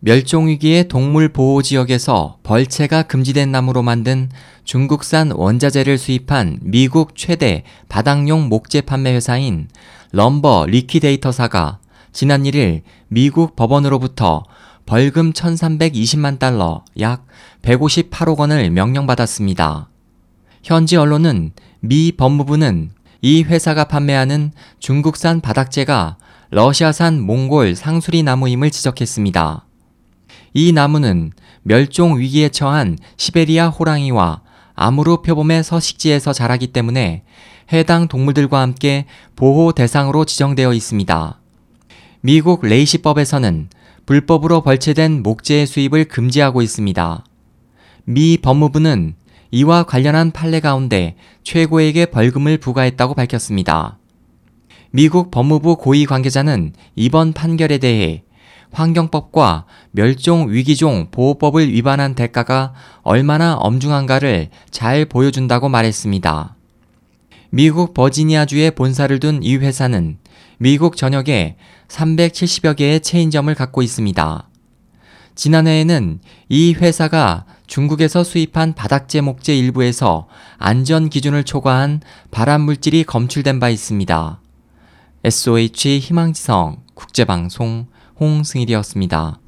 멸종위기의 동물 보호 지역에서 벌채가 금지된 나무로 만든 중국산 원자재를 수입한 미국 최대 바닥용 목재 판매 회사인 럼버 리퀴데이터사가 지난 1일 미국 법원으로부터 벌금 1320만 달러 약 158억 원을 명령받았습니다. 현지 언론은 미 법무부는 이 회사가 판매하는 중국산 바닥재가 러시아산 몽골 상수리 나무임을 지적했습니다. 이 나무는 멸종 위기에 처한 시베리아 호랑이와 아무르 표범의 서식지에서 자라기 때문에 해당 동물들과 함께 보호 대상으로 지정되어 있습니다. 미국 레이시법에서는 불법으로 벌채된 목재의 수입을 금지하고 있습니다. 미 법무부는 이와 관련한 판례 가운데 최고에게 벌금을 부과했다고 밝혔습니다. 미국 법무부 고위 관계자는 이번 판결에 대해 환경법과 멸종 위기종 보호법을 위반한 대가가 얼마나 엄중한가를 잘 보여준다고 말했습니다. 미국 버지니아주에 본사를 둔 이 회사는 미국 전역에 370여 개의 체인점을 갖고 있습니다. 지난해에는 이 회사가 중국에서 수입한 바닥재 목재 일부에서 안전 기준을 초과한 발암 물질이 검출된 바 있습니다. SOH 희망지성 국제방송 홍승일이었습니다.